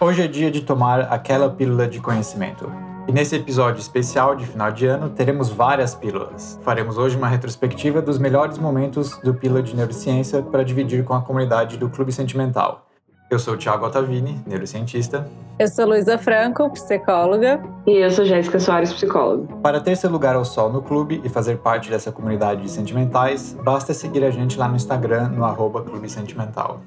Hoje é dia de tomar aquela pílula de conhecimento. E nesse episódio especial de final de ano, teremos várias pílulas. Faremos hoje uma retrospectiva dos melhores momentos do Pílula de Neurociência para dividir com a comunidade do Clube Sentimental. Eu sou o Thiago Ottavini, neurocientista. Eu sou Luísa Franco, psicóloga. E eu sou Jéssica Soares, psicóloga. Para ter seu lugar ao sol no clube e fazer parte dessa comunidade de sentimentais, basta seguir a gente lá no Instagram, no arroba Clube Sentimental.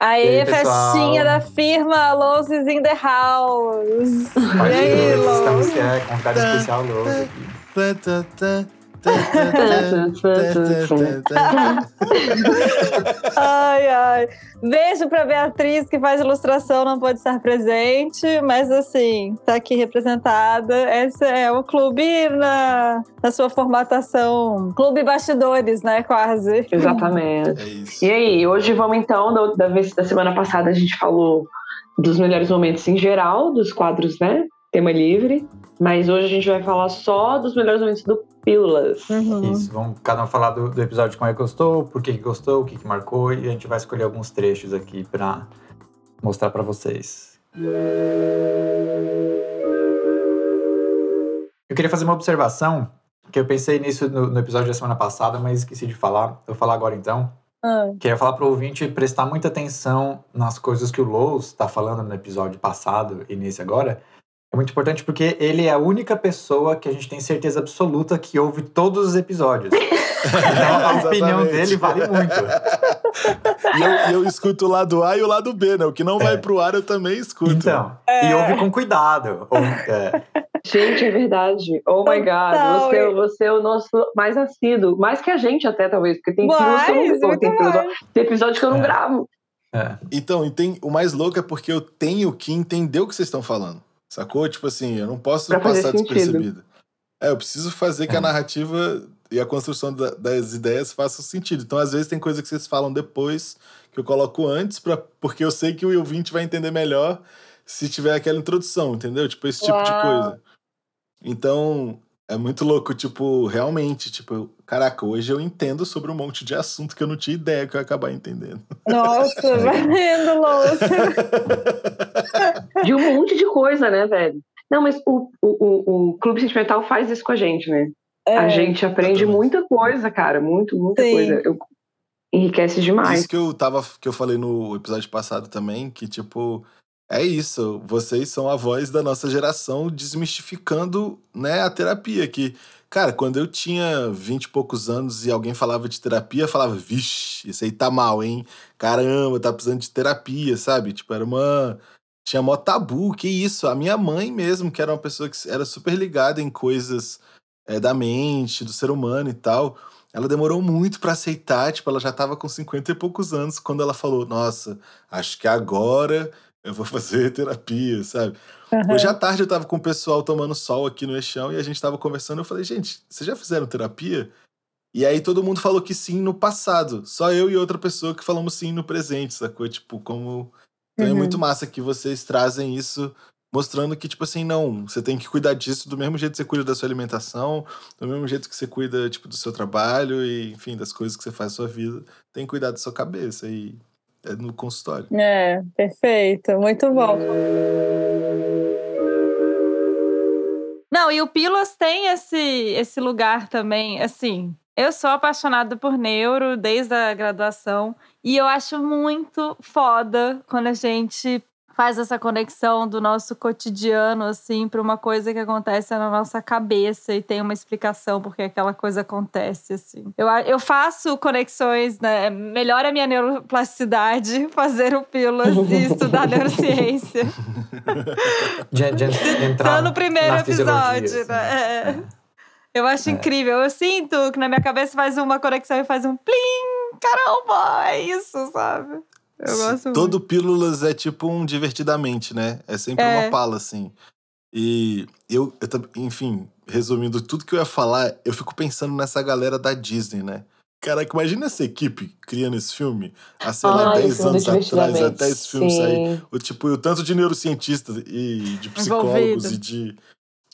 Aê, aí, festinha da firma Lowe's in the house. Pode e aí, Lowe's? Estamos é, convidado especial aqui ai, ai. Beijo pra Beatriz, que faz ilustração, não pode estar presente, mas assim, tá aqui representada. Esse é o clube na, na sua formatação. Clube bastidores, né? Quase. Exatamente. É e aí, hoje vamos então, da, vez da semana passada a gente falou dos melhores momentos em geral, dos quadros, né? Tema livre. Mas hoje a gente vai falar só dos melhores momentos do Pílulas. Uhum. Isso, vamos cada um falar do, do episódio como é que gostou, por que, que gostou, o que, que marcou, e a gente vai escolher alguns trechos aqui para mostrar para vocês. Eu queria fazer uma observação, que eu pensei nisso no, no episódio da semana passada, mas esqueci de falar. Eu vou falar agora então. Ah. Queria falar para o ouvinte prestar muita atenção nas coisas que o Lowe's está falando no episódio passado e nesse agora, é muito importante porque ele é a única pessoa que a gente tem certeza absoluta que ouve todos os episódios. Então a opinião dele vale muito. E eu, eu, escuto o lado A e o lado B, né? O que não vai é. pro ar eu também escuto. Então, é. e ouve com cuidado. É. Gente, é verdade. Oh my God. Você, você é o nosso mais assíduo. Mais que a gente até, talvez. Porque tem mais, que eu não tem, episódio, tem episódio que eu não é. gravo. É. Então, tem, o mais louco é porque eu tenho que entender o que vocês estão falando. Sacou? Tipo assim, eu não posso pra passar despercebido. É, eu preciso fazer que a é. narrativa e a construção da, das ideias façam sentido. Então, às vezes, tem coisa que vocês falam depois que eu coloco antes, pra, porque eu sei que o ouvinte vai entender melhor se tiver aquela introdução, entendeu? Tipo, esse tipo Uau. de coisa. Então, é muito louco, tipo, realmente, tipo, caraca, hoje eu entendo sobre um monte de assunto que eu não tinha ideia que eu ia acabar entendendo. Nossa, vai vendo, louça. de um monte de coisa, né, velho? Não, mas o, o, o, Clube Sentimental faz isso com a gente, né? É, a gente aprende muita coisa, cara, muito, muita Sim. coisa. Eu, enriquece demais. Isso que eu tava, que eu falei no episódio passado também, que tipo, é isso, vocês são a voz da nossa geração desmistificando, né, a terapia que Cara, quando eu tinha vinte e poucos anos e alguém falava de terapia, eu falava, vixe, isso aí tá mal, hein? Caramba, tá precisando de terapia, sabe? Tipo, era uma. Tinha mó tabu, que isso? A minha mãe mesmo, que era uma pessoa que era super ligada em coisas é, da mente, do ser humano e tal, ela demorou muito para aceitar, tipo, ela já tava com cinquenta e poucos anos quando ela falou: Nossa, acho que agora eu vou fazer terapia, sabe? Uhum. Hoje à tarde eu tava com o pessoal tomando sol aqui no Eixão e a gente tava conversando. Eu falei, gente, vocês já fizeram terapia? E aí todo mundo falou que sim no passado. Só eu e outra pessoa que falamos sim no presente, sacou? Tipo, como. Então uhum. é muito massa que vocês trazem isso, mostrando que, tipo assim, não, você tem que cuidar disso do mesmo jeito que você cuida da sua alimentação, do mesmo jeito que você cuida, tipo, do seu trabalho e, enfim, das coisas que você faz na sua vida. Tem que cuidar da sua cabeça. E no consultório. É, perfeito, muito bom. Não, e o Pilos tem esse, esse lugar também, assim. Eu sou apaixonada por neuro desde a graduação e eu acho muito foda quando a gente faz essa conexão do nosso cotidiano, assim, para uma coisa que acontece na nossa cabeça e tem uma explicação porque aquela coisa acontece, assim. Eu, eu faço conexões, né? Melhora a minha neuroplasticidade fazer o Pílulas e estudar neurociência. de, de, de entrar no primeiro episódio, assim. né? É. Eu acho é. incrível. Eu sinto que na minha cabeça faz uma conexão e faz um plim. Caramba, é isso, sabe? Eu gosto Todo muito. Pílulas é tipo um divertidamente, né? É sempre é. uma pala, assim. E eu, eu, enfim, resumindo tudo que eu ia falar, eu fico pensando nessa galera da Disney, né? Caraca, imagina essa equipe criando esse filme há, sei lá, 10 anos atrás, até esse filme Sim. sair. O, tipo, o tanto de neurocientistas e de psicólogos Envolvido. e de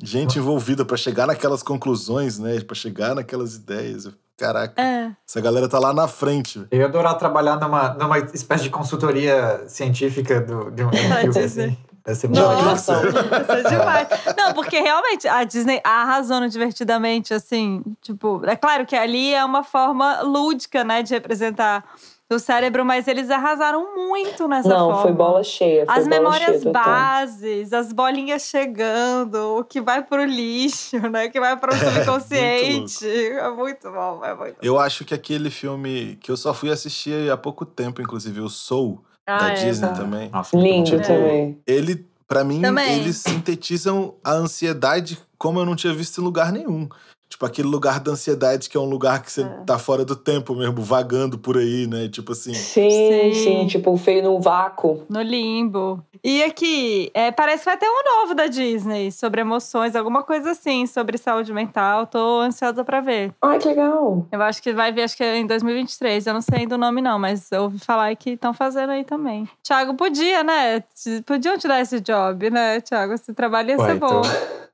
gente envolvida para chegar naquelas conclusões, né? Para chegar naquelas ideias. Caraca, é. essa galera tá lá na frente. Eu ia adorar trabalhar numa, numa espécie de consultoria científica do, de um, de um filme assim. Vai ser Nossa, vai ser demais. Não, porque realmente a Disney arrasou no Divertidamente, assim. Tipo, é claro que ali é uma forma lúdica, né, de representar o cérebro, mas eles arrasaram muito nessa Não, forma. foi bola cheia. Foi as bola memórias cheia, bases, as bolinhas chegando, o que vai pro lixo, né? O que vai pro subconsciente. É muito, bom, é muito Eu acho que aquele filme que eu só fui assistir há pouco tempo, inclusive, o Soul ah, da é, Disney tá. também. Nossa, Lindo também. Ele, para mim, também. eles sintetizam a ansiedade como eu não tinha visto em lugar nenhum. Tipo, aquele lugar da ansiedade que é um lugar que você é. tá fora do tempo mesmo, vagando por aí, né? Tipo assim. Sim, sim, sim tipo, feio no vácuo. No limbo. E aqui, é, parece que vai ter um novo da Disney sobre emoções, alguma coisa assim, sobre saúde mental. Tô ansiosa pra ver. Ai, que legal. Eu acho que vai vir, acho que é em 2023. Eu não sei ainda o nome, não, mas eu ouvi falar que estão fazendo aí também. Thiago, podia, né? Podiam te dar esse job, né, Thiago? Esse trabalho ia ser bom.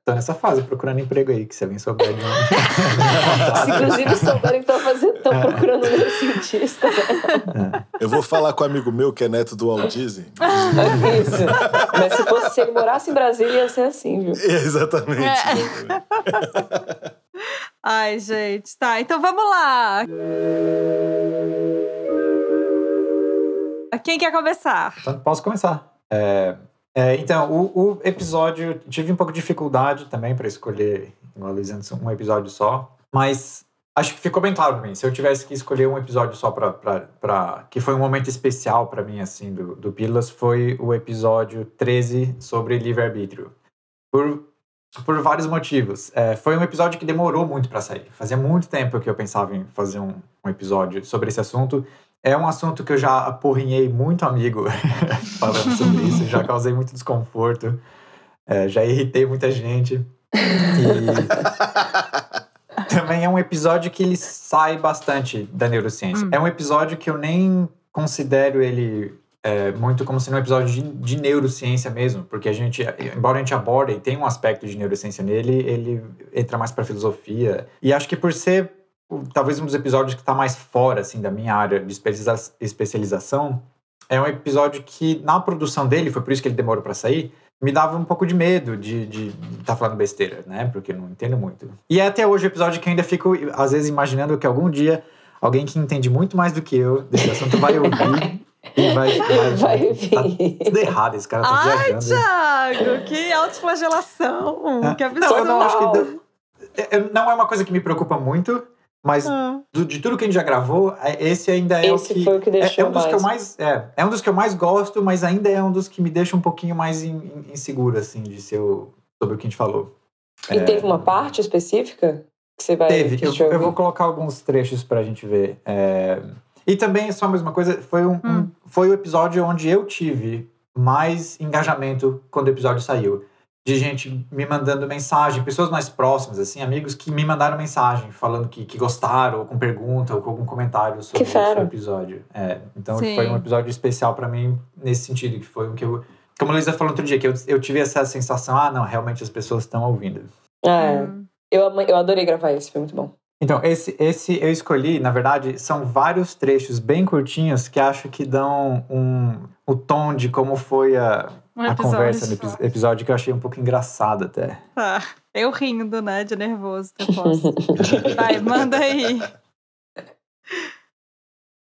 Então tô nessa fase procurando emprego aí, que se alguém souber de se inclusive souberem que estão é. procurando um cientista. É. Eu vou falar com um amigo meu que é neto do Walt Disney. Isso. Mas se, fosse, se ele morasse em Brasília, ia ser assim, viu? É, exatamente. É. Ai, gente. Tá, então vamos lá. Quem quer começar? Então, posso começar. É, é, então, o, o, episódio. Tive um pouco de dificuldade também para escolher, igual um episódio só. Mas acho que ficou bem claro para mim. Se eu tivesse que escolher um episódio só para. que foi um momento especial para mim, assim, do, do Pílulas, foi o episódio 13 sobre livre-arbítrio. Por, por vários motivos. É, foi um episódio que demorou muito para sair. Fazia muito tempo que eu pensava em fazer um, um episódio sobre esse assunto. É um assunto que eu já apurrinhei muito amigo falando sobre isso, já causei muito desconforto, é, já irritei muita gente. E também é um episódio que ele sai bastante da neurociência. Hum. É um episódio que eu nem considero ele é, muito como sendo um episódio de, de, neurociência mesmo, porque a gente, embora a gente aborde e tem um aspecto de neurociência nele, ele entra mais para filosofia. E acho que por ser talvez um dos episódios que está mais fora assim da minha área de especialização é um episódio que na produção dele foi por isso que ele demorou para sair me dava um pouco de medo de estar tá falando besteira né porque eu não entendo muito e é até hoje o episódio que eu ainda fico às vezes imaginando que algum dia alguém que entende muito mais do que eu desse assunto vai ouvir e vai, vai, vai tá tudo errado, esse cara tá Ai, viajando. Thiago, que autoflagelação. É. Que absurdo. Não, eu não acho que. É, não é uma coisa que me preocupa muito, mas ah. do, de tudo que a gente já gravou, é, esse ainda é esse o que. Foi o que deixou é, é um dos mais. que eu mais. É, é um dos que eu mais gosto, mas ainda é um dos que me deixa um pouquinho mais inseguro, assim, de ser o, sobre o que a gente falou. E é, teve uma parte específica que você vai. Teve, eu, eu, vou colocar alguns trechos pra gente ver. É, e também, só a mesma coisa, foi, um, hum. um, foi o episódio onde eu tive mais engajamento quando o episódio saiu de gente me mandando mensagem, pessoas mais próximas, assim, amigos que me mandaram mensagem falando que, que gostaram, ou com pergunta, ou com algum comentário sobre, o episódio. É, então Sim. foi um episódio especial para mim nesse sentido, que foi o que eu. Como a Luísa falou outro dia, que eu, eu tive essa sensação, ah, não, realmente as pessoas estão ouvindo. É. Hum. Eu, eu adorei gravar esse, foi muito bom. Então, esse, esse eu escolhi, na verdade, são vários trechos bem curtinhos que acho que dão um, o tom de como foi a, um a conversa no episódio que eu achei um pouco engraçado até. Tá. Eu rindo, né? De nervoso depois. Vai, manda aí.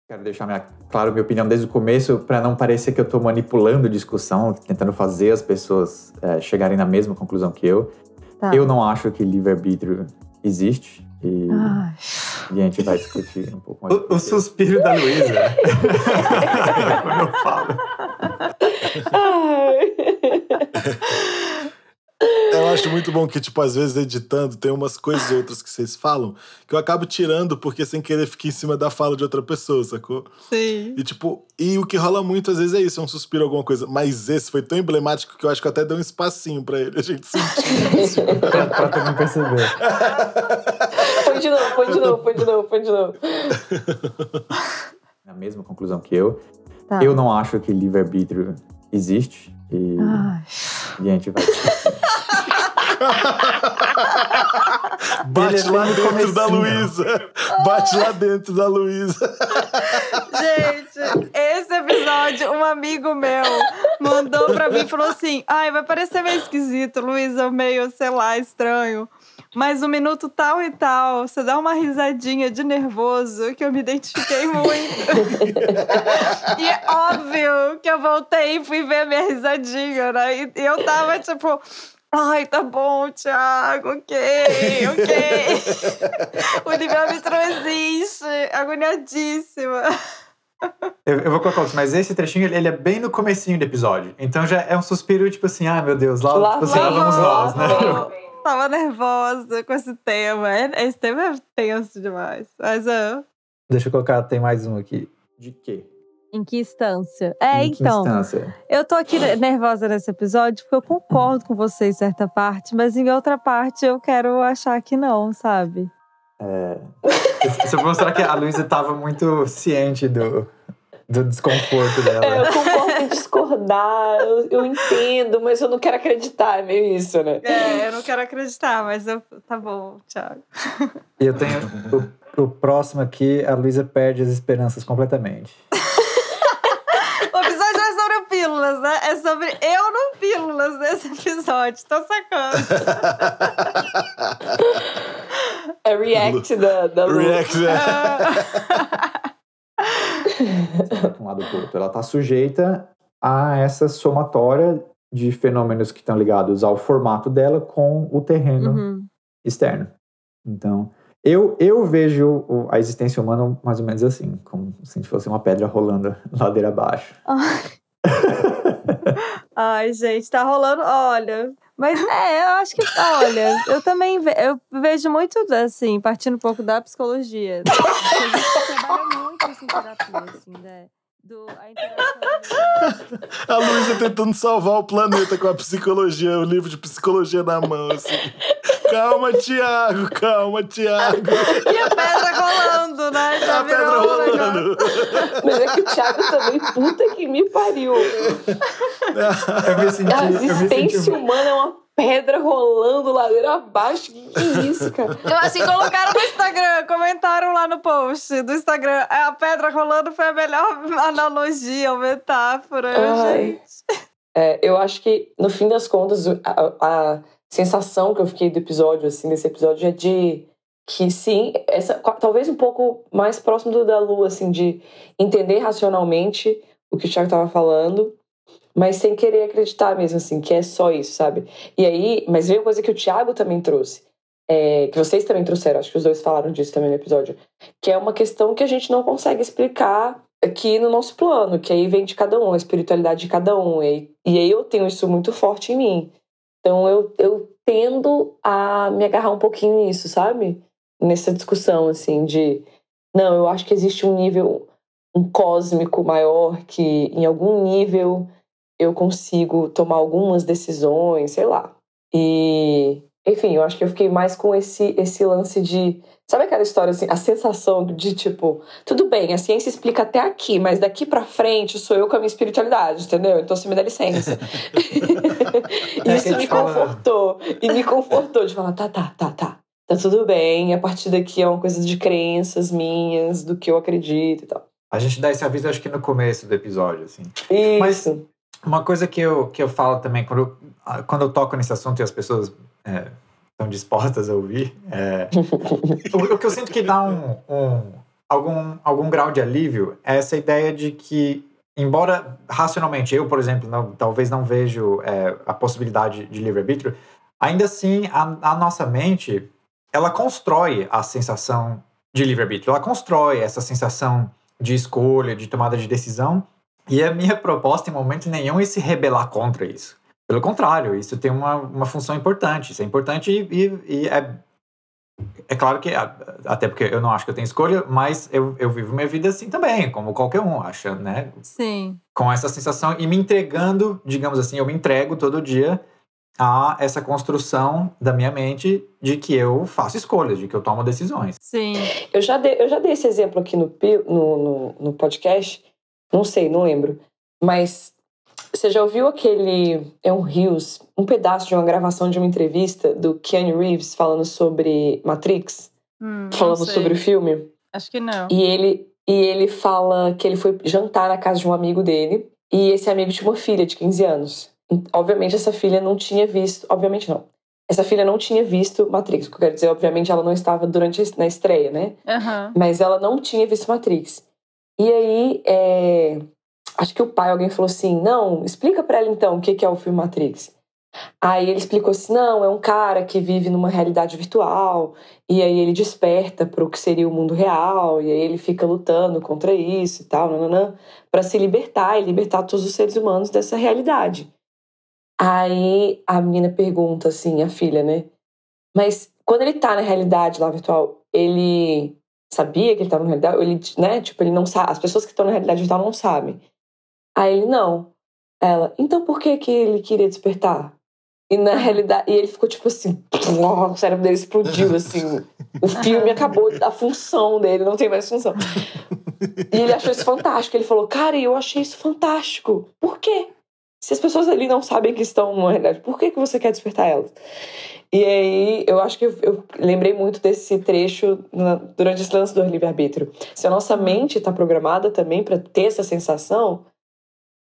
Quero deixar minha, claro minha opinião desde o começo para não parecer que eu estou manipulando discussão, tentando fazer as pessoas é, chegarem na mesma conclusão que eu. Tá. Eu não acho que livre-arbítrio existe. E, e, a gente vai discutir um pouco mais. O, o suspiro da Luísa. Quando eu falo. Eu acho muito bom que, tipo, às vezes editando tem umas coisas outras que vocês falam que eu acabo tirando porque sem querer fica em cima da fala de outra pessoa, sacou? Sim. E, tipo, e o que rola muito às vezes é isso, é um suspiro, alguma coisa. Mas esse foi tão emblemático que eu acho que eu até dei um espacinho pra ele, a gente sentir. pra, pra também perceber. Foi de novo, põe de novo, põe de novo, põe de novo. Na mesma conclusão que eu. Tá. Eu não acho que livre-arbítrio existe. E, e a gente vai. Bate lá dentro da Luísa. Bate lá dentro da Luísa. Gente, esse episódio, um amigo meu mandou pra mim e falou assim: ai, vai parecer meio esquisito, Luísa, meio, sei lá, estranho. Mas o minuto tal e tal, você dá uma risadinha de nervoso que eu me identifiquei muito. e é óbvio que eu voltei e fui ver a minha risadinha, né? E eu tava tipo. Ai, tá bom, Thiago, ok, ok. o livre-arbítrio existe, agoniadíssima. Eu, eu, vou colocar outro, mas esse trechinho ele, ele, é bem no comecinho do episódio. Então já é um suspiro, tipo assim, ai ah, meu Deus, lá, lá, tipo assim, lá vamos nós, né? Tava nervosa com esse tema. É, esse tema é tenso demais. Mas é. Deixa eu colocar, tem mais um aqui. De quê? Em que instância? É, em então. Instância? Eu tô aqui nervosa nesse episódio porque eu concordo com você em certa parte, mas em outra parte eu quero achar que não, sabe? É. Isso pra mostrar que a Luísa tava muito ciente do, do desconforto dela. É, eu concordo discordar, eu, eu, entendo, mas eu não quero acreditar, é meio isso, né? É, eu não quero acreditar, mas eu. Tá bom, Thiago. E eu tenho. O, o próximo aqui, a Luísa perde as esperanças completamente pílulas, né? É sobre eu no pílulas nesse episódio. Tô sacando. é react da, da Lu. React, né? um lado outro. Ela tá sujeita a essa somatória de fenômenos que estão ligados ao formato dela com o terreno uhum. externo. Então, eu, eu vejo a existência humana mais ou menos assim, como se fosse uma pedra rolando ladeira abaixo. Ai, gente, tá rolando. Olha. Mas é, eu acho que. Olha, eu também ve eu vejo muito, assim, partindo um pouco da psicologia. A gente trabalha muito isso em terapia, assim, né? Do, a, a Luísa tentando salvar o planeta com a psicologia, o livro de psicologia na mão, assim. Calma, Tiago, calma, Tiago. E a pedra rolando, né? Já a pedra rolando. Mas é que o Thiago também, puta que me pariu. Eu me senti, a existência senti... humana é uma pedra rolando ladeira abaixo. Que, que é isso, cara? Eu assim, colocaram no Instagram, comentaram lá no post do Instagram. É, a pedra rolando foi a melhor analogia, ou metáfora, Ai. gente. É, eu acho que, no fim das contas, a, a sensação que eu fiquei do episódio, assim, desse episódio é de que sim, essa talvez um pouco mais próximo do da Lu, assim, de entender racionalmente o que o Thiago estava falando, mas sem querer acreditar mesmo, assim, que é só isso, sabe? E aí, mas veio uma coisa que o Thiago também trouxe, é, que vocês também trouxeram, acho que os dois falaram disso também no episódio, que é uma questão que a gente não consegue explicar aqui no nosso plano, que aí vem de cada um, a espiritualidade de cada um. E, e aí eu tenho isso muito forte em mim. Então eu, eu tendo a me agarrar um pouquinho nisso, sabe? Nessa discussão, assim, de não, eu acho que existe um nível, um cósmico maior que em algum nível eu consigo tomar algumas decisões, sei lá. E, enfim, eu acho que eu fiquei mais com esse, esse lance de Sabe aquela história assim, a sensação de tipo, tudo bem, a ciência explica até aqui, mas daqui para frente sou eu com a minha espiritualidade, entendeu? Então você me dá licença. é Isso me confortou. E me confortou de falar, tá, tá, tá, tá. Tá tudo bem, a partir daqui é uma coisa de crenças minhas, do que eu acredito e tal. A gente dá esse aviso, acho que no começo do episódio, assim. Isso. Mas uma coisa que eu, que eu falo também, quando eu, quando eu toco nesse assunto e as pessoas é, estão dispostas a ouvir. É... o, o, que eu sinto que dá um, um, algum, algum grau de alívio é essa ideia de que, embora racionalmente eu, por exemplo, não, talvez não vejo é, a possibilidade de livre-arbítrio, ainda assim a, a nossa mente ela constrói a sensação de livre-arbítrio, ela constrói essa sensação de escolha, de tomada de decisão. E a minha proposta, em momento nenhum, é se rebelar contra isso. Pelo contrário, isso tem uma, uma função importante. Isso é importante e, e, e é, é claro que, até porque eu não acho que eu tenho escolha, mas eu, eu vivo minha vida assim também, como qualquer um, acha, né? Sim. Com essa sensação e me entregando, digamos assim, eu me entrego todo dia a essa construção da minha mente de que eu faço escolhas, de que eu tomo decisões. Sim. Eu já dei, eu já dei esse exemplo aqui no, no, no, no podcast, não sei, não lembro, mas você já ouviu aquele. É um Rios, um pedaço de uma gravação de uma entrevista do Keanu Reeves falando sobre Matrix? Hum, falando sobre o filme? Acho que não. E ele, e ele fala que ele foi jantar na casa de um amigo dele. E esse amigo tinha uma filha de 15 anos. Obviamente, essa filha não tinha visto. Obviamente, não. Essa filha não tinha visto Matrix. O que eu quero dizer, obviamente, ela não estava durante a, na estreia, né? Uhum. Mas ela não tinha visto Matrix. E aí, é, acho que o pai, alguém falou assim: não, explica para ela então o que é o filme Matrix. Aí ele explicou assim: não, é um cara que vive numa realidade virtual, e aí ele desperta para o que seria o mundo real, e aí ele fica lutando contra isso e tal, para se libertar e libertar todos os seres humanos dessa realidade. Aí a menina pergunta assim, a filha, né? Mas quando ele tá na realidade lá virtual, ele sabia que ele tava na realidade? Ele, né? Tipo, ele não sabe. As pessoas que estão na realidade virtual não sabem. Aí ele, não. Ela, então por que que ele queria despertar? E na realidade, e ele ficou tipo assim, o cérebro dele explodiu, assim. O filme acabou, a função dele não tem mais função. E ele achou isso fantástico. Ele falou, cara, eu achei isso fantástico. Por quê? Se as pessoas ali não sabem que estão numa realidade, por que, que você quer despertar elas? E aí, eu acho que eu, eu lembrei muito desse trecho na, durante esse lance do livre-arbítrio. Se a nossa mente está programada também para ter essa sensação,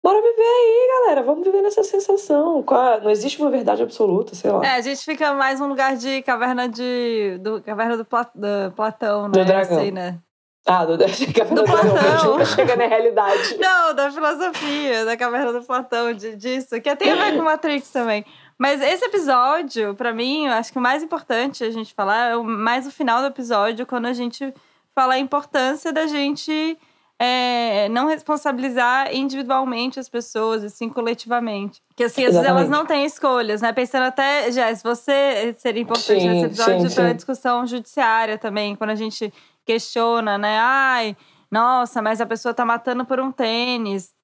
bora viver aí, galera. Vamos viver nessa sensação. Não existe uma verdade absoluta, sei lá. É, a gente fica mais num lugar de caverna de. Do, caverna do, Pla, do Platão, né? Do dragão. Assim, né? Ah, do, da caverna do, do Platão. A gente nunca chega na realidade. Não, da filosofia, da caverna do Platão, de, disso. Que tem a ver com Matrix também. Mas esse episódio, para mim, eu acho que o mais importante a gente falar é mais o final do episódio, quando a gente fala a importância da gente é, não responsabilizar individualmente as pessoas, assim, coletivamente. Que assim, às vezes elas não têm escolhas, né? Pensando até, Jess, você seria importante sim, nesse episódio sim, pela discussão judiciária também, quando a gente questiona, né? Ai, nossa, mas a pessoa tá matando por um tênis.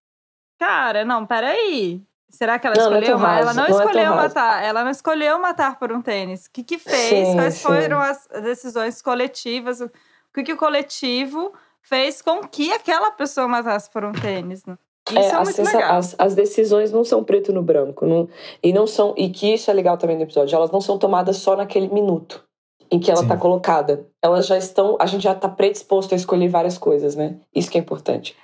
Cara, não, peraí. Será que ela não, escolheu? Não é ela não, não é escolheu é matar. Ela não escolheu matar por um tênis. O que, que fez? Sim, Quais sim. foram as decisões coletivas? O que, que o coletivo fez com que aquela pessoa matasse por um tênis? Né? É, é legal. As, as, decisões não são preto no branco. Não, e não são. E que isso é legal também no episódio. Elas não são tomadas só naquele minuto em que ela está colocada. Elas já estão. A gente já está predisposto a escolher várias coisas, né? Isso que é importante.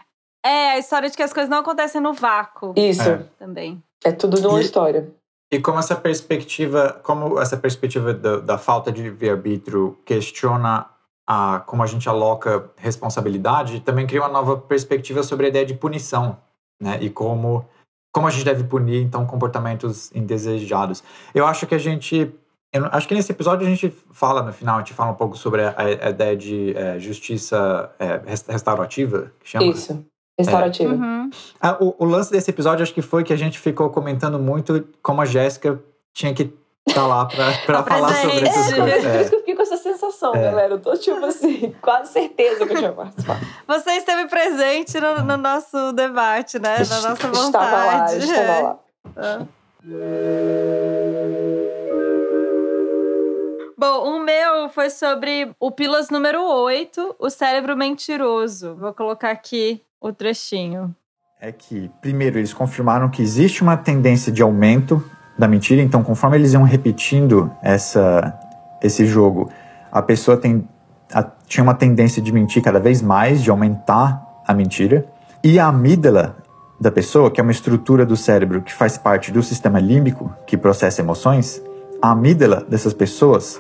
É, a história de que as coisas não acontecem no vácuo. Isso. É. Também. É tudo numa história. E como essa perspectiva, como essa perspectiva da, da falta de livre-arbítrio questiona a, como a gente aloca responsabilidade, também cria uma nova perspectiva sobre a ideia de punição, né? E como, como a gente deve punir, então, comportamentos indesejados. Eu acho que a gente... Eu acho que nesse episódio a gente fala, no final, a gente fala um pouco sobre a, a ideia de é, justiça é, restaurativa, que chama. Isso. Restaurativa. É. Uhum. Ah, o, o, lance desse episódio acho que foi que a gente ficou comentando muito como a Jéssica tinha que estar tá lá pra, pra falar sobre essas é, coisas. É. Por isso que eu fiquei com essa sensação, é. galera. Eu tô, tipo assim, quase certeza que eu tinha participado. Você esteve presente no, no nosso debate, né? Na nossa vontade. Estava lá, estava lá. Ah. Bom, o meu foi sobre o Pilas número 8, o cérebro mentiroso. Vou colocar aqui o trechinho? É que, primeiro, eles confirmaram que existe uma tendência de aumento da mentira, então, conforme eles iam repetindo essa, esse jogo, a pessoa tem, a, tinha uma tendência de mentir cada vez mais, de aumentar a mentira. E a amígdala da pessoa, que é uma estrutura do cérebro que faz parte do sistema límbico, que processa emoções, a amígdala dessas pessoas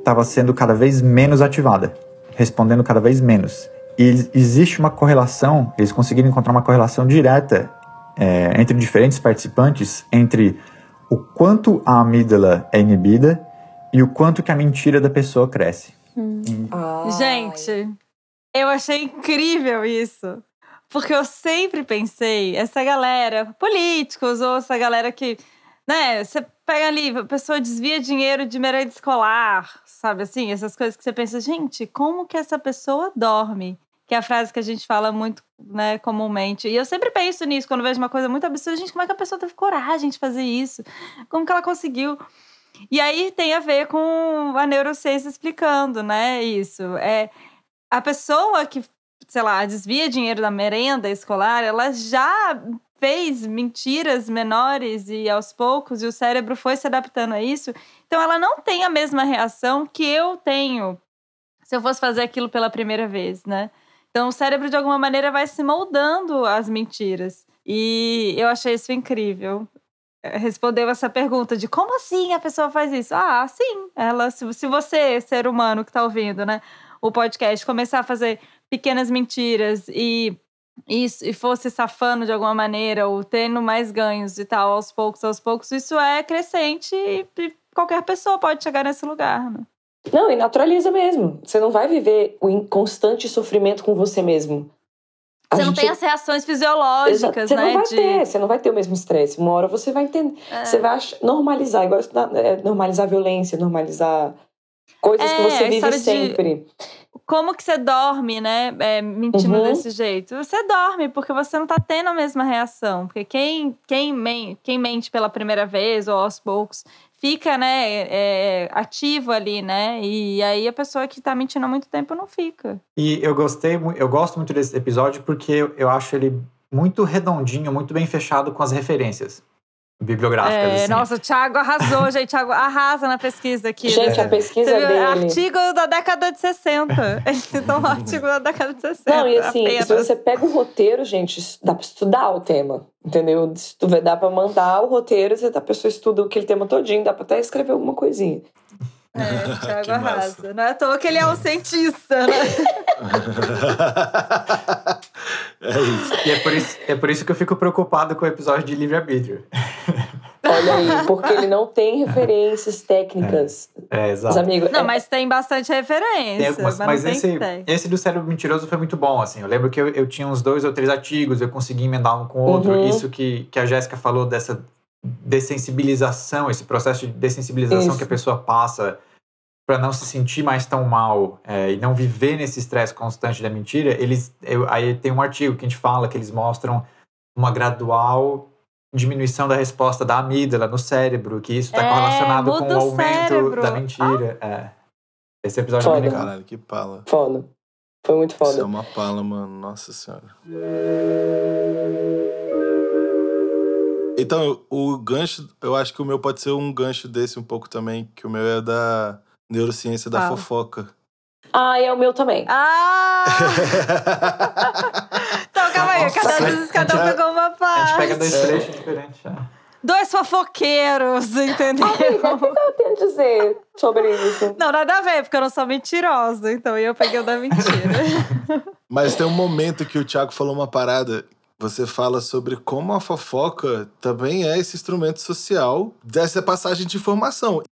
estava sendo cada vez menos ativada, respondendo cada vez menos. E existe uma correlação, eles conseguiram encontrar uma correlação direta é, entre diferentes participantes, entre o quanto a amígdala é inibida e o quanto que a mentira da pessoa cresce. Hum. Gente, eu achei incrível isso. Porque eu sempre pensei, essa galera, políticos ou essa galera que, né, você pega ali, a pessoa desvia dinheiro de merenda escolar, sabe assim? Essas coisas que você pensa, gente, como que essa pessoa dorme? que é a frase que a gente fala muito, né, comumente. E eu sempre penso nisso quando vejo uma coisa muito absurda, gente, como é que a pessoa teve coragem de fazer isso? Como que ela conseguiu? E aí tem a ver com a neurociência explicando, né, isso. É a pessoa que, sei lá, desvia dinheiro da merenda escolar, ela já fez mentiras menores e aos poucos e o cérebro foi se adaptando a isso. Então ela não tem a mesma reação que eu tenho se eu fosse fazer aquilo pela primeira vez, né? Então, o cérebro, de alguma maneira, vai se moldando às mentiras. E eu achei isso incrível. Respondeu essa pergunta de como assim a pessoa faz isso? Ah, sim. Ela, se você, ser humano que está ouvindo, né, o podcast, começar a fazer pequenas mentiras e isso e fosse safando de alguma maneira ou tendo mais ganhos e tal aos poucos aos poucos isso é crescente e qualquer pessoa pode chegar nesse lugar né? Não, e naturaliza mesmo. Você não vai viver o constante sofrimento com você mesmo. A você gente... não tem as reações fisiológicas. Você né? não vai de... ter, você não vai ter o mesmo estresse. Uma hora você vai entender. É. Você vai normalizar, igual é, normalizar violência, normalizar coisas é, que você vive sempre. De... Como que você dorme, né? É, mentindo uhum. desse jeito? Você dorme, porque você não tá tendo a mesma reação. Porque quem, quem, men quem mente pela primeira vez ou aos poucos fica, né, é, ativo ali, né? E aí a pessoa que tá mentindo há muito tempo não fica. E eu gostei, eu gosto muito desse episódio porque eu acho ele muito redondinho, muito bem fechado com as referências bibliográficas. É, assim. Nossa, o Thiago arrasou, gente. Thiago arrasa na pesquisa aqui. Gente, a pesquisa Você dele. Artigo da década de 60. Ele citou um artigo da década de 60. Não, e assim, apenas. se você pega um roteiro, gente, dá pra estudar o tema. Entendeu? Dá pra mandar o roteiro, a pessoa estuda aquele tema todinho, dá pra até escrever alguma coisinha. É, o Thiago arrasa. Não é à toa que ele é um cientista, né? É isso. E é por isso, é por isso que eu fico preocupado com o episódio de livre-arbítrio. Olha aí, porque ele não tem referências técnicas. É, é exato. amigos, não, é... mas tem bastante referência. Tem algumas, mas, mas esse, esse do cérebro mentiroso foi muito bom, assim. Eu lembro que eu, eu tinha uns dois ou três artigos, eu consegui emendar um com o outro. Uhum. Isso que, que a Jéssica falou dessa dessensibilização, esse processo de dessensibilização Isso. que a pessoa passa para não se sentir mais tão mal é, e não viver nesse estresse constante da mentira, eles eu, aí tem um artigo que a gente fala que eles mostram uma gradual diminuição da resposta da amígdala no cérebro, que isso está é, correlacionado com o aumento cérebro. da mentira. Ah. É. Esse episódio foda. é legal. Caralho, que pala. Foda. Foi muito foda. Isso é uma pala, mano. Nossa senhora. Então, o gancho, eu acho que o meu pode ser um gancho desse um pouco também, que o meu é da neurociência da ah. fofoca. Ah, é o meu também. Ah! então, calma aí, cada, um, cada um pegou uma parte. A gente pega dois trechos diferentes já. Dois fofoqueiros, entendeu? Amiga, o que eu tenho a dizer sobre isso? Não, nada a ver, porque eu não sou mentirosa, então eu peguei o da mentira. Mas tem um momento que o Thiago falou uma parada você fala sobre como a fofoca também é esse instrumento social dessa passagem de informação.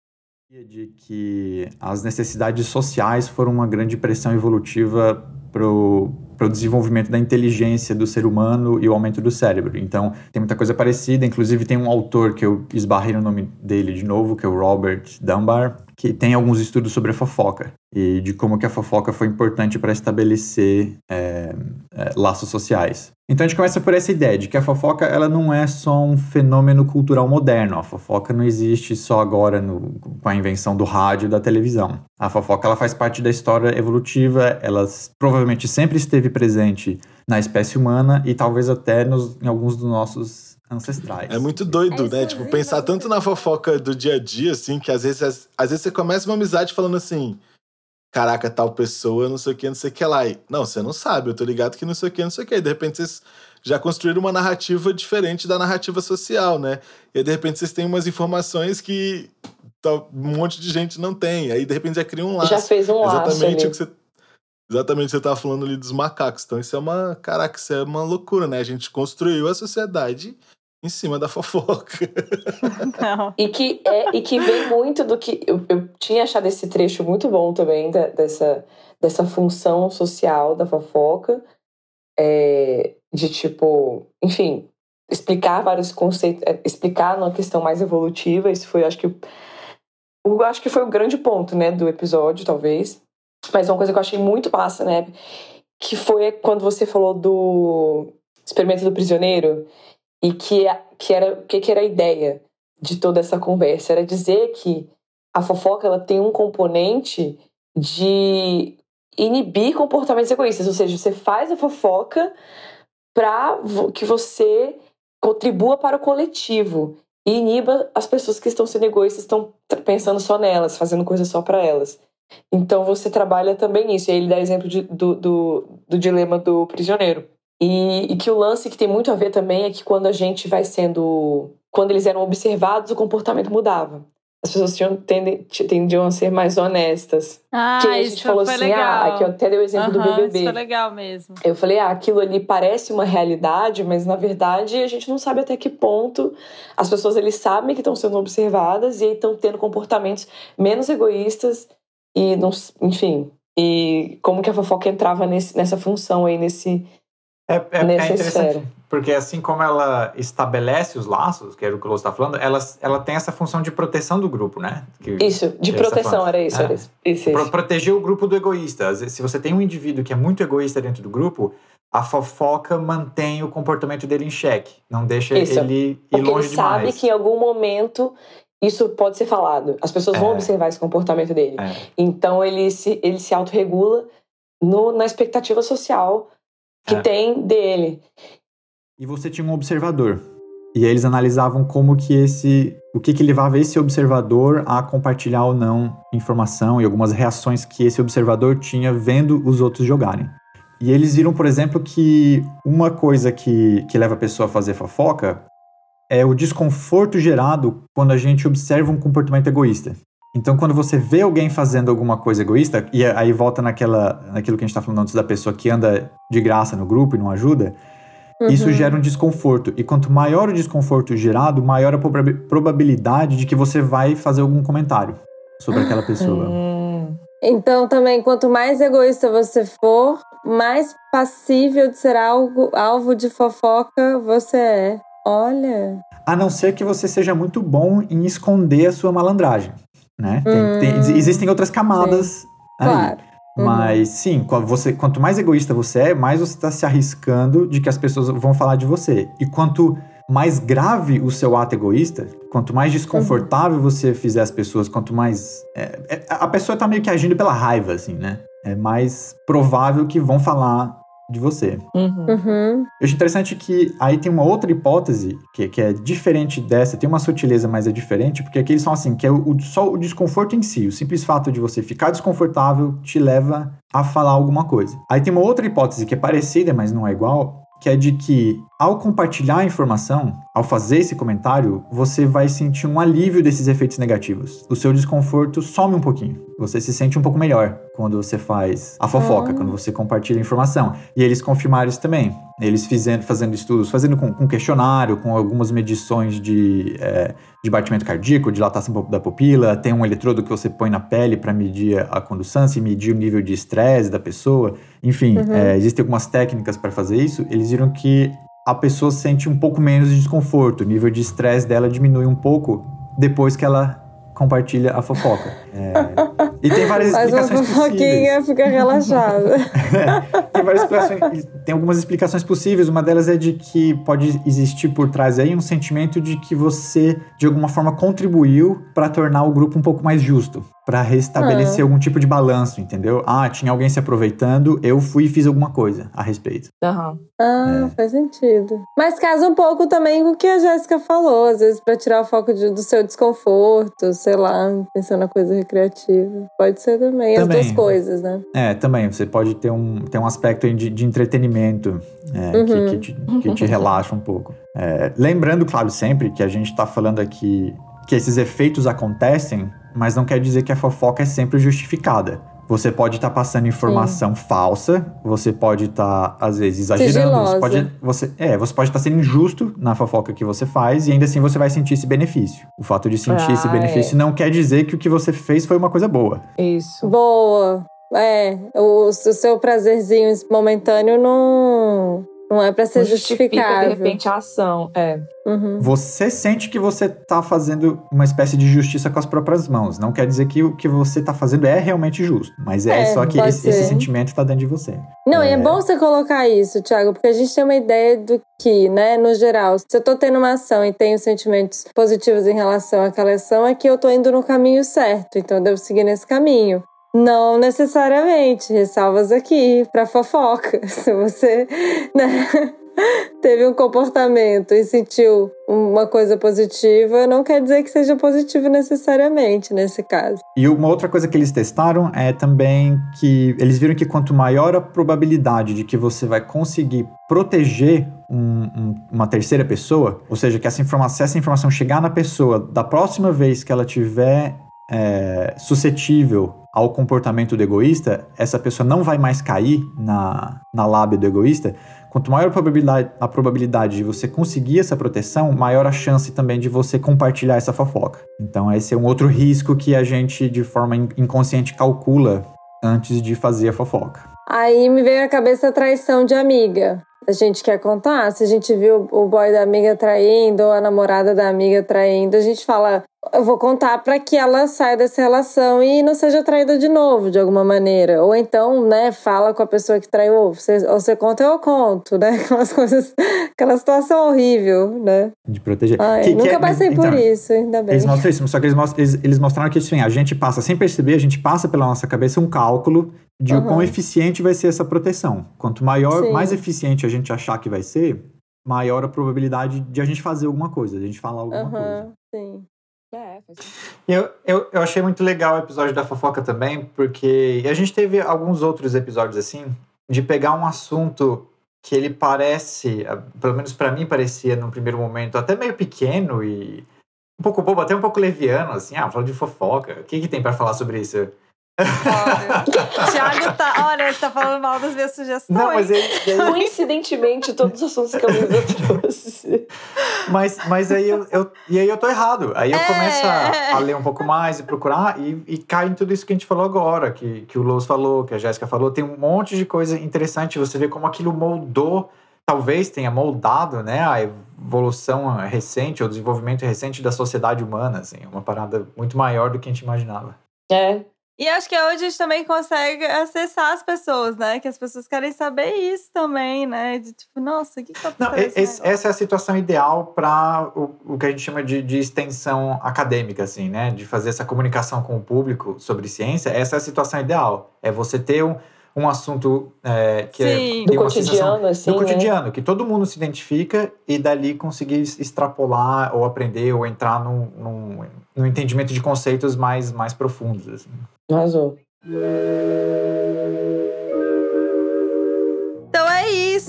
De que as necessidades sociais foram uma grande pressão evolutiva para o desenvolvimento da inteligência do ser humano e o aumento do cérebro. Então, tem muita coisa parecida. Inclusive, tem um autor que eu esbarrei no nome dele de novo, que é o Robert Dunbar, que tem alguns estudos sobre a fofoca e de como que a fofoca foi importante para estabelecer é, é, laços sociais. Então a gente começa por essa ideia de que a fofoca ela não é só um fenômeno cultural moderno. A fofoca não existe só agora no, com a invenção do rádio e da televisão. A fofoca ela faz parte da história evolutiva. Ela provavelmente sempre esteve presente na espécie humana e talvez até nos, em alguns dos nossos ancestrais. É muito doido, é né? Tipo, pensar tanto na fofoca do dia a dia, assim, que às vezes, às, às vezes você começa uma amizade falando assim: caraca, tal pessoa, não sei o que, não sei o que lá. E, não, você não sabe, eu tô ligado que não sei o que, não sei o que. E de repente vocês já construíram uma narrativa diferente da narrativa social, né? E aí, de repente vocês têm umas informações que um monte de gente não tem. Aí de repente já cria um laço. Já fez um laço. Exatamente o que você. Exatamente, você tava falando ali dos macacos. Então, isso é uma. Caraca, isso é uma loucura, né? A gente construiu a sociedade em cima da fofoca. Não. E que, é, e que vem muito do que. Eu, eu tinha achado esse trecho muito bom também, da, dessa, dessa função social da fofoca. É, de tipo, enfim, explicar vários conceitos, é, explicar numa questão mais evolutiva. Isso foi, acho que. Eu acho que foi o grande ponto, né, do episódio, talvez. Mas uma coisa que eu achei muito massa, né? que foi quando você falou do experimento do prisioneiro e que, que era que, que era a ideia de toda essa conversa era dizer que a fofoca ela tem um componente de inibir comportamentos egoístas, ou seja, você faz a fofoca para que você contribua para o coletivo e iniba as pessoas que estão sendo egoístas, estão pensando só nelas, fazendo coisa só para elas. Então você trabalha também isso. E aí ele dá exemplo de, do, do, do, dilema do prisioneiro. E, e que o lance que tem muito a ver também é que quando a gente vai sendo. Quando eles eram observados, o comportamento mudava as pessoas tinham, tendem, tendiam a ser mais honestas. Ah, que a gente falou assim, legal. ah, aqui eu até dei o exemplo uhum, do BBB. Isso foi legal mesmo. Eu falei, ah, aquilo ali parece uma realidade, mas na verdade a gente não sabe até que ponto as pessoas eles sabem que estão sendo observadas e estão tendo comportamentos menos egoístas e não, enfim, e como que a fofoca entrava nesse, nessa função aí nesse é, é, é nessa é esfera. Porque assim como ela estabelece os laços, que era o que o Lô está falando, ela, ela tem essa função de proteção do grupo, né? Que, isso, de proteção, era isso, é. era isso. isso, isso. proteger o grupo do egoísta. Se você tem um indivíduo que é muito egoísta dentro do grupo, a fofoca mantém o comportamento dele em xeque. Não deixa isso. ele ir Porque longe ele demais. sabe que em algum momento isso pode ser falado. As pessoas é. vão observar esse comportamento dele. É. Então ele se, ele se autorregula no, na expectativa social que é. tem dele. E você tinha um observador. E aí eles analisavam como que esse. o que, que levava esse observador a compartilhar ou não informação e algumas reações que esse observador tinha vendo os outros jogarem. E eles viram, por exemplo, que uma coisa que, que leva a pessoa a fazer fofoca é o desconforto gerado quando a gente observa um comportamento egoísta. Então, quando você vê alguém fazendo alguma coisa egoísta, e aí volta naquela, naquilo que a gente está falando antes da pessoa que anda de graça no grupo e não ajuda, uhum. isso gera um desconforto. E quanto maior o desconforto gerado, maior a probabilidade de que você vai fazer algum comentário sobre aquela pessoa. Hum. Então, também, quanto mais egoísta você for, mais passível de ser algo, alvo de fofoca você é. Olha. A não ser que você seja muito bom em esconder a sua malandragem né? Tem, tem, hum, existem outras camadas sim. aí. Claro. Uhum. Mas sim, você, quanto mais egoísta você é, mais você está se arriscando de que as pessoas vão falar de você. E quanto mais grave o seu ato egoísta, quanto mais desconfortável uhum. você fizer as pessoas, quanto mais. É, é, a pessoa está meio que agindo pela raiva, assim, né? É mais provável que vão falar de você. Uhum. Uhum. Eu acho interessante que aí tem uma outra hipótese que, que é diferente dessa, tem uma sutileza, mas é diferente, porque aqui eles são assim, que é o, só o desconforto em si, o simples fato de você ficar desconfortável te leva a falar alguma coisa. Aí tem uma outra hipótese que é parecida, mas não é igual, que é de que ao compartilhar a informação, ao fazer esse comentário, você vai sentir um alívio desses efeitos negativos. O seu desconforto some um pouquinho. Você se sente um pouco melhor quando você faz a fofoca, ah. quando você compartilha a informação. E eles confirmaram isso também. Eles fizendo, fazendo estudos, fazendo com, com questionário, com algumas medições de, é, de batimento cardíaco, dilatação da pupila. Tem um eletrodo que você põe na pele para medir a condução, e medir o nível de estresse da pessoa. Enfim, uhum. é, existem algumas técnicas para fazer isso. Eles viram que a pessoa sente um pouco menos de desconforto, o nível de estresse dela diminui um pouco depois que ela compartilha a fofoca. É... E tem várias Faz explicações uma fofoquinha, fica relaxada. é, tem várias explicações, tem algumas explicações possíveis. Uma delas é de que pode existir por trás aí um sentimento de que você de alguma forma contribuiu para tornar o grupo um pouco mais justo para restabelecer ah. algum tipo de balanço, entendeu? Ah, tinha alguém se aproveitando, eu fui e fiz alguma coisa a respeito. Uhum. Ah, é. faz sentido. Mas casa um pouco também com o que a Jéssica falou, às vezes para tirar o foco de, do seu desconforto, sei lá, pensando na coisa recreativa. Pode ser também, também, as duas coisas, né? É, também. Você pode ter um, ter um aspecto de, de entretenimento é, uhum. que, que, te, que te relaxa um pouco. É, lembrando, claro, sempre que a gente está falando aqui que esses efeitos acontecem mas não quer dizer que a fofoca é sempre justificada. Você pode estar tá passando informação Sim. falsa, você pode estar, tá, às vezes, exagerando. Você pode, você, é, você pode estar tá sendo injusto na fofoca que você faz e ainda assim você vai sentir esse benefício. O fato de sentir ah, esse benefício é. não quer dizer que o que você fez foi uma coisa boa. Isso. Boa. É, o, o seu prazerzinho momentâneo não Não é para ser justificado. de repente a ação, é. Uhum. Você sente que você tá fazendo uma espécie de justiça com as próprias mãos. Não quer dizer que o que você tá fazendo é realmente justo, mas é, é só que esse, esse, sentimento tá dentro de você. Não, é... e é bom você colocar isso, Thiago, porque a gente tem uma ideia do que, né, no geral, se eu tô tendo uma ação e tenho sentimentos positivos em relação àquela ação, é que eu tô indo no caminho certo, então eu devo seguir nesse caminho. Não necessariamente, ressalvas aqui para fofoca. Se você, né, teve um comportamento e sentiu uma coisa positiva, não quer dizer que seja positivo necessariamente nesse caso. E uma outra coisa que eles testaram é também que eles viram que quanto maior a probabilidade de que você vai conseguir proteger um, um, uma terceira pessoa, ou seja, que essa informação, se essa informação chegar na pessoa da próxima vez que ela tiver é, suscetível ao comportamento do egoísta, essa pessoa não vai mais cair na, na lábia do egoísta, Quanto maior a probabilidade, a probabilidade de você conseguir essa proteção, maior a chance também de você compartilhar essa fofoca. Então, esse é um outro risco que a gente, de forma inconsciente, calcula antes de fazer a fofoca. Aí me veio à cabeça a traição de amiga. A gente quer contar? Se a gente viu o boy da amiga traindo ou a namorada da amiga traindo, a gente fala: eu vou contar para que ela saia dessa relação e não seja traída de novo, de alguma maneira. Ou então, né, fala com a pessoa que traiu. Você, ou você conta, eu conto, né? Aquelas coisas, aquela situação horrível, né? De proteger. Ai, que, nunca que é, passei então, por isso, ainda bem. Eles mostram isso, só que eles, mostram, eles, eles mostraram que assim, a gente passa, sem perceber, a gente passa pela nossa cabeça um cálculo de uhum. o quão eficiente vai ser essa proteção. Quanto maior, Sim. mais eficiente a gente achar que vai ser, maior a probabilidade de a gente fazer alguma coisa, de a gente falar alguma uhum. coisa. Sim. É, eu, eu, eu achei muito legal o episódio da fofoca também, porque a gente teve alguns outros episódios assim, de pegar um assunto que ele parece, pelo menos para mim parecia no primeiro momento, até meio pequeno e um pouco bobo, até um pouco leviano, assim, ah, falando de fofoca, o que, que tem para falar sobre isso? Thiago tá. Olha, você tá falando mal das minhas sugestões. Não, mas ele, ele... Coincidentemente, todos os assuntos que a Luísa trouxe. Mas, mas aí eu, eu, e aí eu tô errado. Aí eu é... começo a, a, ler um pouco mais e procurar e, e cai em tudo isso que a gente falou agora, que, que o Lous falou, que a Jéssica falou. Tem um monte de coisa interessante. Você vê como aquilo moldou, talvez tenha moldado, né, a evolução recente, o desenvolvimento recente da sociedade humana, assim, uma parada muito maior do que a gente imaginava. É, e acho que é onde a gente também consegue acessar as pessoas, né? Que as pessoas querem saber isso também, né? De tipo, nossa, o que, que tá Essa é a situação ideal para o, o que a gente chama de, de extensão acadêmica, assim, né? De fazer essa comunicação com o público sobre ciência. Essa é a situação ideal. É você ter um, um assunto é, que é Sim. é do cotidiano, assim, do cotidiano, né? que todo mundo se identifica e dali conseguir extrapolar ou aprender ou entrar num, num, num entendimento de conceitos mais, mais profundos. Assim. Arrasou.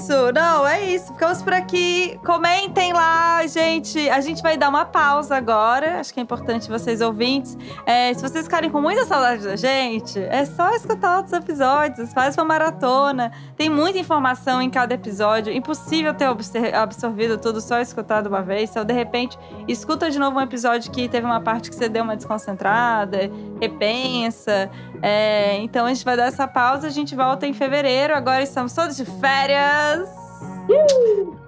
Isso. Não, é isso. Ficamos por aqui. Comentem lá, gente. A gente vai dar uma pausa agora. Acho que é importante vocês ouvintes. É, se vocês ficarem com muita saudade da gente, é só escutar outros episódios. Faz uma maratona. Tem muita informação em cada episódio. Impossível ter absorvido tudo só escutado uma vez. Então, de repente, escuta de novo um episódio que teve uma parte que você deu uma desconcentrada, repensa. É, então, a gente vai dar essa pausa. A gente volta em fevereiro. Agora estamos todos de férias.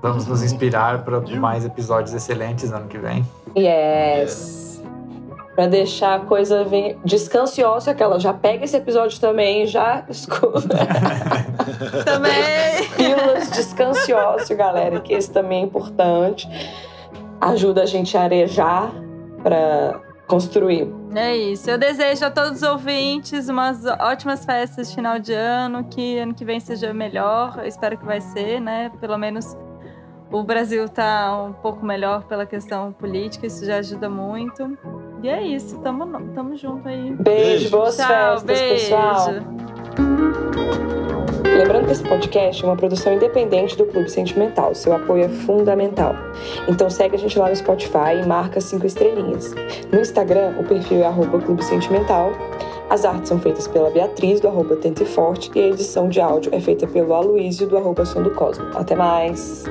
Vamos nos inspirar para mais episódios excelentes ano que vem. Yes. Para deixar a coisa vir descansiosa, aquela já pega esse episódio também, já escuta. também. Pílulas descansioso, galera, que esse também é importante. Ajuda a gente a arejar para construir. É isso. Eu desejo a todos os ouvintes umas ótimas festas de final de ano, que ano que vem seja melhor. Eu espero que vai ser, né? Pelo menos o Brasil tá um pouco melhor pela questão política, isso já ajuda muito. E é isso, tamo, tamo junto aí. Beijo, boas Tchau, festas, beijo. pessoal. Lembrando que esse podcast é uma produção independente do Clube Sentimental. Seu apoio é fundamental. Então segue a gente lá no Spotify e marca cinco estrelinhas. No Instagram, o perfil é arroba Clube Sentimental. As artes são feitas pela Beatriz, do arroba Tente Forte, e a edição de áudio é feita pelo Aloísio, do arroba Som do Cosmo. Até mais!